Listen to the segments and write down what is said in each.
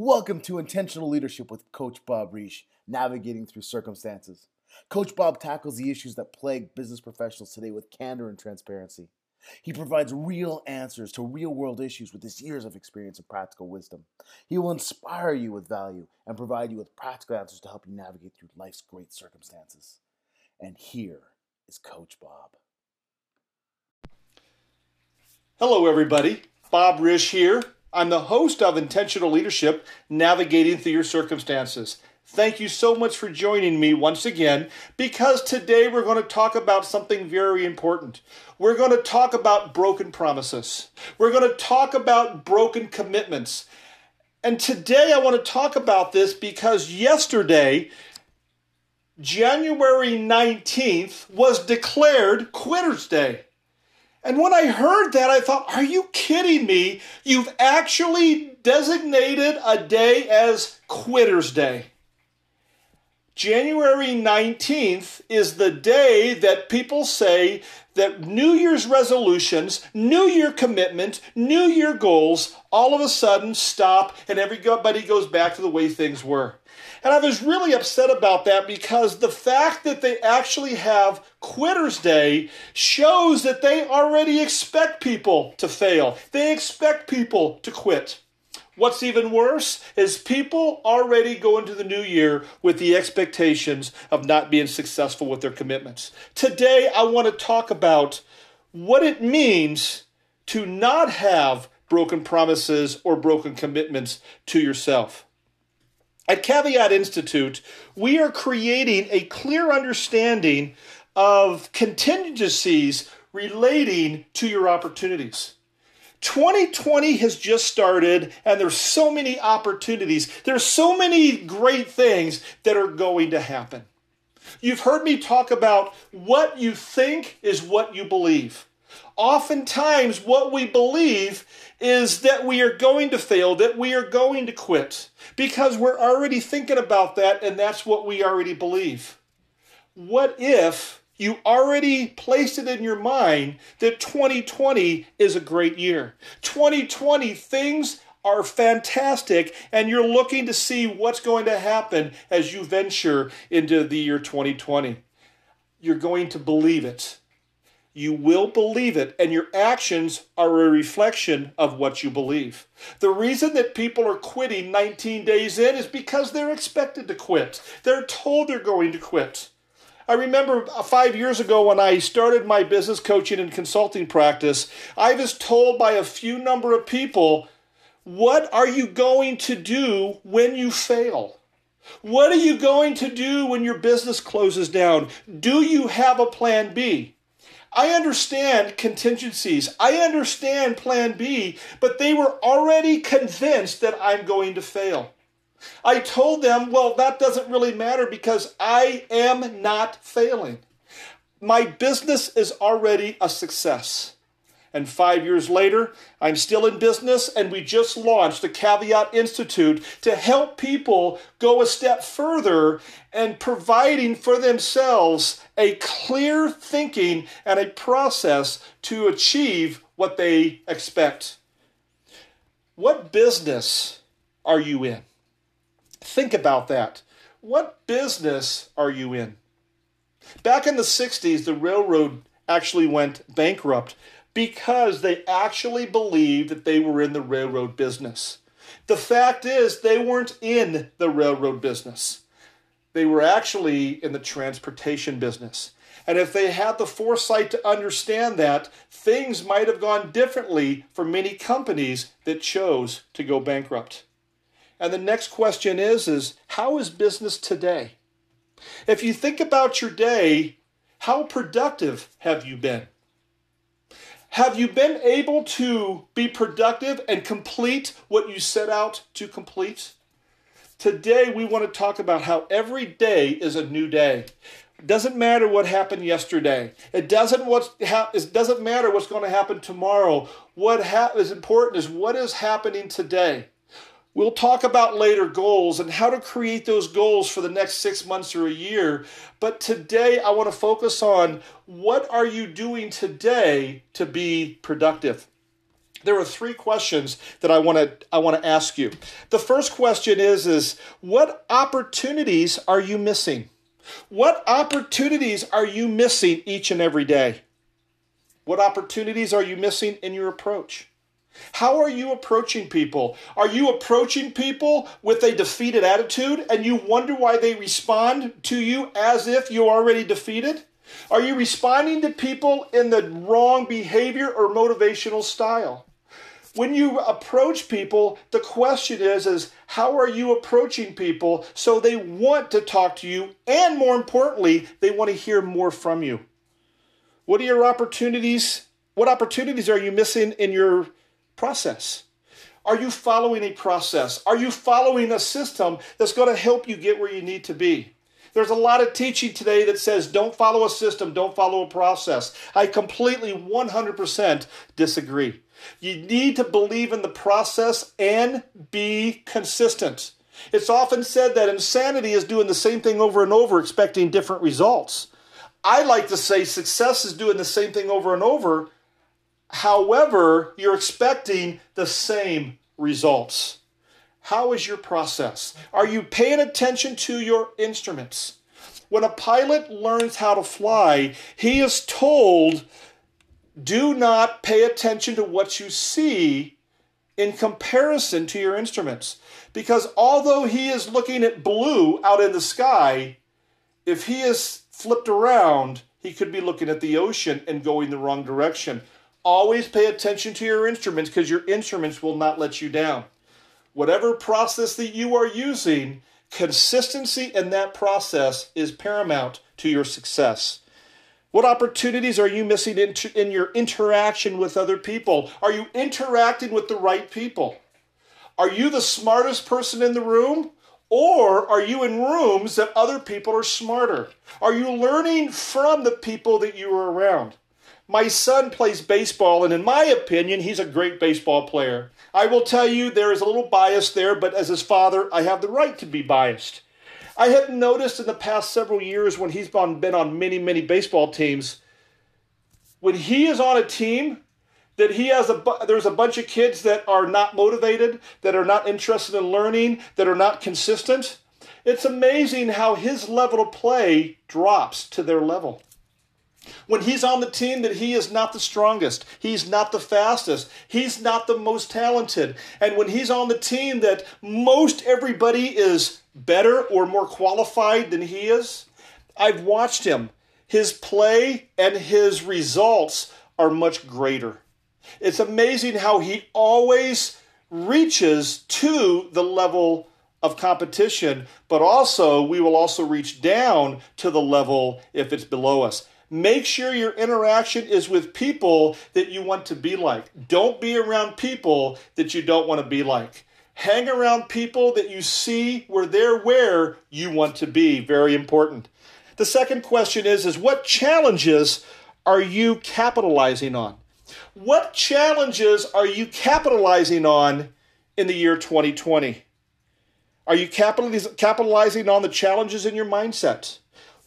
Welcome to Intentional Leadership with Coach Bob Reish, navigating through circumstances. Coach Bob tackles the issues that plague business professionals today with candor and transparency. He provides real answers to real world issues with his years of experience and practical wisdom. He will inspire you with value and provide you with practical answers to help you navigate through life's great circumstances. And here is Coach Bob. Hello, everybody. Bob Risch here. I'm the host of Intentional Leadership Navigating Through Your Circumstances. Thank you so much for joining me once again because today we're going to talk about something very important. We're going to talk about broken promises, we're going to talk about broken commitments. And today I want to talk about this because yesterday, January 19th, was declared Quitter's Day. And when I heard that, I thought, are you kidding me? You've actually designated a day as Quitter's Day. January 19th is the day that people say that New Year's resolutions, New Year commitment, New Year goals all of a sudden stop and everybody goes back to the way things were. And I was really upset about that because the fact that they actually have Quitter's Day shows that they already expect people to fail. They expect people to quit. What's even worse is people already go into the new year with the expectations of not being successful with their commitments. Today, I want to talk about what it means to not have broken promises or broken commitments to yourself. At Caveat Institute, we are creating a clear understanding of contingencies relating to your opportunities. 2020 has just started and there's so many opportunities. There's so many great things that are going to happen. You've heard me talk about what you think is what you believe. Oftentimes, what we believe is that we are going to fail, that we are going to quit, because we're already thinking about that and that's what we already believe. What if you already placed it in your mind that 2020 is a great year? 2020, things are fantastic, and you're looking to see what's going to happen as you venture into the year 2020. You're going to believe it you will believe it, and your actions are a reflection of what you believe. The reason that people are quitting 19 days in is because they're expected to quit. They're told they're going to quit. I remember uh, five years ago when I started my business coaching and consulting practice, I was told by a few number of people, What are you going to do when you fail? What are you going to do when your business closes down? Do you have a plan B? I understand contingencies. I understand plan B, but they were already convinced that I'm going to fail. I told them, well, that doesn't really matter because I am not failing. My business is already a success. And five years later, I'm still in business, and we just launched the Caveat Institute to help people go a step further and providing for themselves a clear thinking and a process to achieve what they expect. What business are you in? Think about that. What business are you in? Back in the 60s, the railroad actually went bankrupt because they actually believed that they were in the railroad business. The fact is, they weren't in the railroad business. They were actually in the transportation business. And if they had the foresight to understand that, things might have gone differently for many companies that chose to go bankrupt. And the next question is is how is business today? If you think about your day, how productive have you been? Have you been able to be productive and complete what you set out to complete? Today, we want to talk about how every day is a new day. Doesn't matter what happened yesterday. It doesn't what it doesn't matter what's going to happen tomorrow. What ha- is important is what is happening today. We'll talk about later goals and how to create those goals for the next six months or a year. But today I want to focus on what are you doing today to be productive? there are three questions that I want to I want to ask you. The first question is is what opportunities are you missing? What opportunities are you missing each and every day? What opportunities are you missing in your approach? How are you approaching people? Are you approaching people with a defeated attitude and you wonder why they respond to you as if you're already defeated? Are you responding to people in the wrong behavior or motivational style? When you approach people, the question is is how are you approaching people so they want to talk to you and more importantly, they want to hear more from you. What are your opportunities? What opportunities are you missing in your process? Are you following a process? Are you following a system that's going to help you get where you need to be? There's a lot of teaching today that says don't follow a system, don't follow a process. I completely 100% disagree. You need to believe in the process and be consistent. It's often said that insanity is doing the same thing over and over, expecting different results. I like to say success is doing the same thing over and over, However, you're expecting the same results. How is your process? Are you paying attention to your instruments? When a pilot learns how to fly, he is told, do not pay attention to what you see in comparison to your instruments. Because although he is looking at blue out in the sky, if he is flipped around, he could be looking at the ocean and going the wrong direction. Always pay attention to your instruments because your instruments will not let you down. Whatever process that you are using, consistency in that process is paramount to your success. What opportunities are you missing in, in your interaction with other people? Are you interacting with the right people? Are you the smartest person in the room? Or are you in rooms that other people are smarter? Are you learning from the people that you are around? My son plays baseball, and in my opinion, he's a great baseball player. I will tell you there is a little bias there, but as his father, I have the right to be biased. I have noticed in the past several years when he's been on many, many baseball teams, when he is on a team, that he has a there's a bunch of kids that are not motivated, that are not interested in learning, that are not consistent. It's amazing how his level of play drops to their level when he's on the team that he is not the strongest, he's not the fastest, he's not the most talented. And when he's on the team that most everybody is better or more qualified than he is, I've watched him. His play and his results are much greater. It's amazing how he always reaches to the level of competition, but also we will also reach down to the level if it's below us. Make sure your interaction is with people that you want to be like. Don't be around people that you don't want to be like. Hang around people that you see where they're where you want to be. Very important. The second question is, is what challenges are you capitalizing on? What challenges are you capitalizing on in the year 2020? Are you capitalizing on the challenges in your mindset?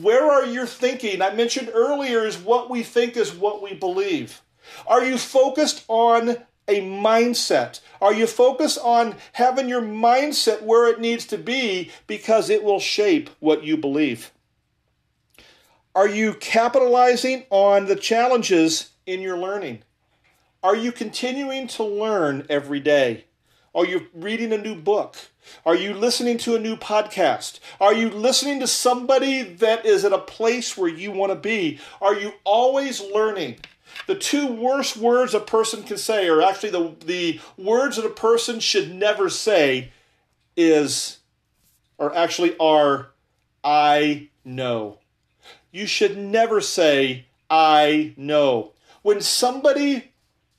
Where are you thinking? I mentioned earlier is what we think is what we believe. Are you focused on a mindset? Are you focused on having your mindset where it needs to be because it will shape what you believe? Are you capitalizing on the challenges in your learning? Are you continuing to learn every day? Are you reading a new book? Are you listening to a new podcast? Are you listening to somebody that is at a place where you want to be? Are you always learning? The two worst words a person can say, or actually the, the words that a person should never say, is, or actually are, I know. You should never say, I know. When somebody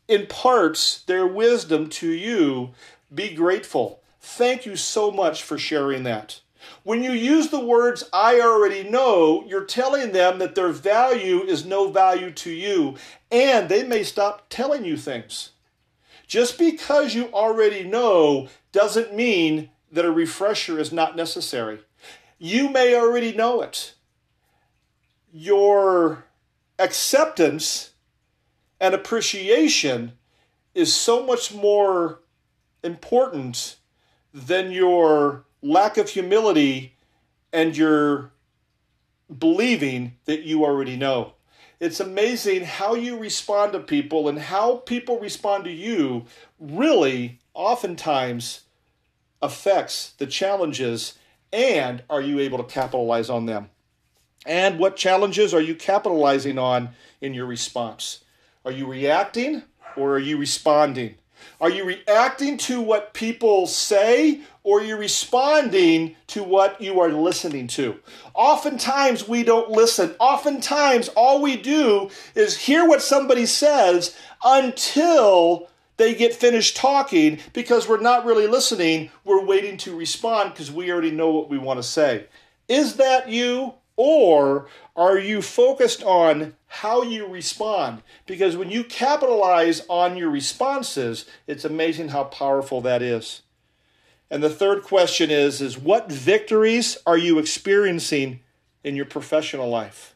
imparts their wisdom to you, be grateful. Thank you so much for sharing that. When you use the words, I already know, you're telling them that their value is no value to you, and they may stop telling you things. Just because you already know doesn't mean that a refresher is not necessary. You may already know it. Your acceptance and appreciation is so much more important than your lack of humility and your believing that you already know. It's amazing how you respond to people and how people respond to you really oftentimes affects the challenges and are you able to capitalize on them? And what challenges are you capitalizing on in your response? Are you reacting or are you responding? Are you reacting to what people say or are you responding to what you are listening to? Oftentimes we don't listen. Oftentimes all we do is hear what somebody says until they get finished talking because we're not really listening. We're waiting to respond because we already know what we want to say. Is that you? Or are you focused on how you respond? Because when you capitalize on your responses, it's amazing how powerful that is. And the third question is is what victories are you experiencing in your professional life?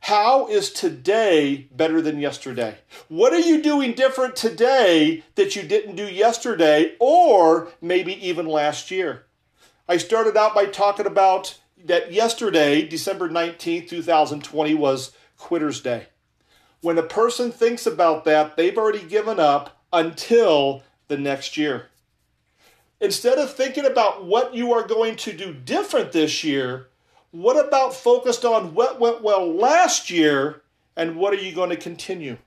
How is today better than yesterday? What are you doing different today that you didn't do yesterday or maybe even last year? I started out by talking about that yesterday, December 19th, 2020, was Quitter's Day. When a person thinks about that, they've already given up until the next year. Instead of thinking about what you are going to do different this year, what about focused on what went well last year and what are you going to continue?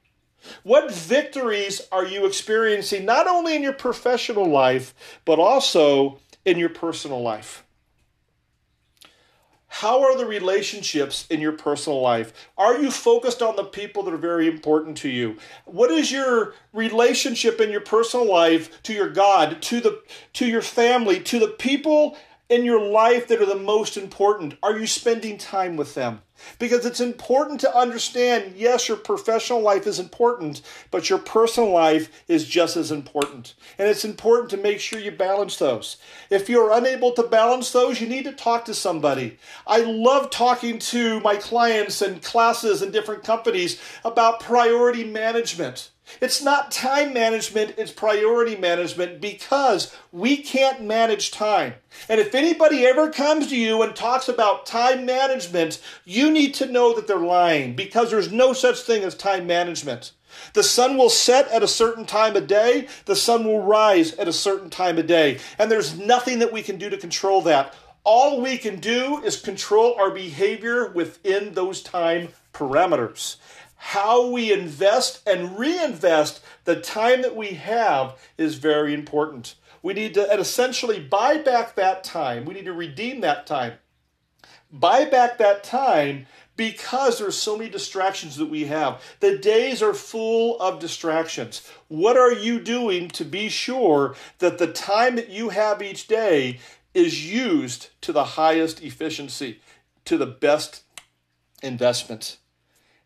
What victories are you experiencing not only in your professional life, but also in your personal life? How are the relationships in your personal life? Are you focused on the people that are very important to you? What is your relationship in your personal life to your God, to the to your family, to the people in your life that are the most important? Are you spending time with them? Because it's important to understand yes, your professional life is important, but your personal life is just as important. And it's important to make sure you balance those. If you're unable to balance those, you need to talk to somebody. I love talking to my clients and classes and different companies about priority management. It's not time management, it's priority management because we can't manage time. And if anybody ever comes to you and talks about time management, you need to know that they're lying because there's no such thing as time management. The sun will set at a certain time of day, the sun will rise at a certain time of day, and there's nothing that we can do to control that. All we can do is control our behavior within those time parameters how we invest and reinvest the time that we have is very important. We need to essentially buy back that time. We need to redeem that time. Buy back that time because there's so many distractions that we have. The days are full of distractions. What are you doing to be sure that the time that you have each day is used to the highest efficiency, to the best investment?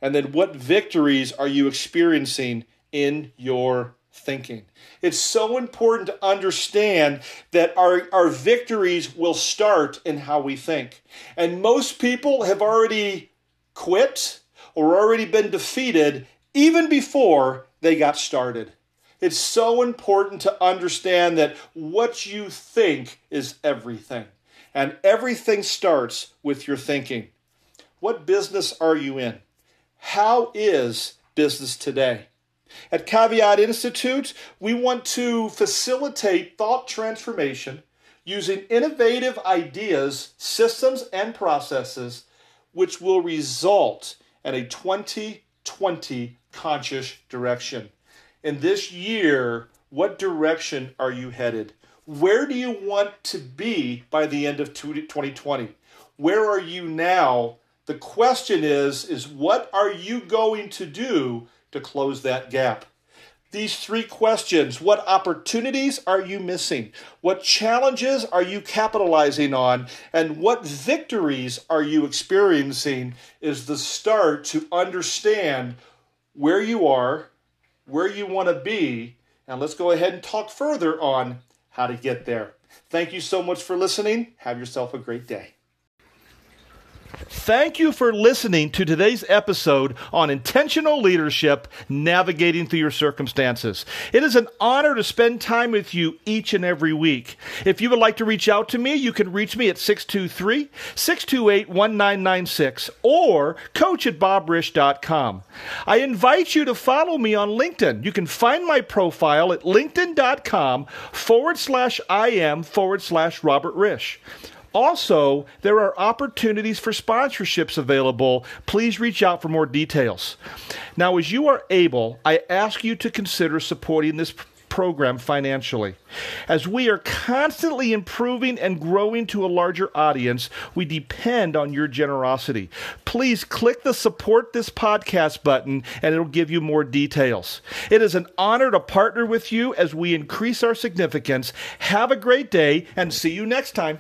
And then what victories are you experiencing in your thinking? It's so important to understand that our, our victories will start in how we think. And most people have already quit or already been defeated even before they got started. It's so important to understand that what you think is everything. And everything starts with your thinking. What business are you in? How is business today? At Caveat Institute, we want to facilitate thought transformation using innovative ideas, systems, and processes which will result in a 2020 conscious direction. In this year, what direction are you headed? Where do you want to be by the end of 2020? Where are you now the question is is what are you going to do to close that gap? These three questions what opportunities are you missing? What challenges are you capitalizing on? And what victories are you experiencing is the start to understand where you are, where you want to be, and let's go ahead and talk further on how to get there. Thank you so much for listening. Have yourself a great day. Thank you for listening to today's episode on intentional leadership, navigating through your circumstances. It is an honor to spend time with you each and every week. If you would like to reach out to me, you can reach me at 623 628 1996 or coach at bobrish.com. I invite you to follow me on LinkedIn. You can find my profile at linkedin.com forward slash I am forward slash Robert Risch. Also, there are opportunities for sponsorships available. Please reach out for more details. Now, as you are able, I ask you to consider supporting this program financially. As we are constantly improving and growing to a larger audience, we depend on your generosity. Please click the support this podcast button and it'll give you more details. It is an honor to partner with you as we increase our significance. Have a great day and see you next time.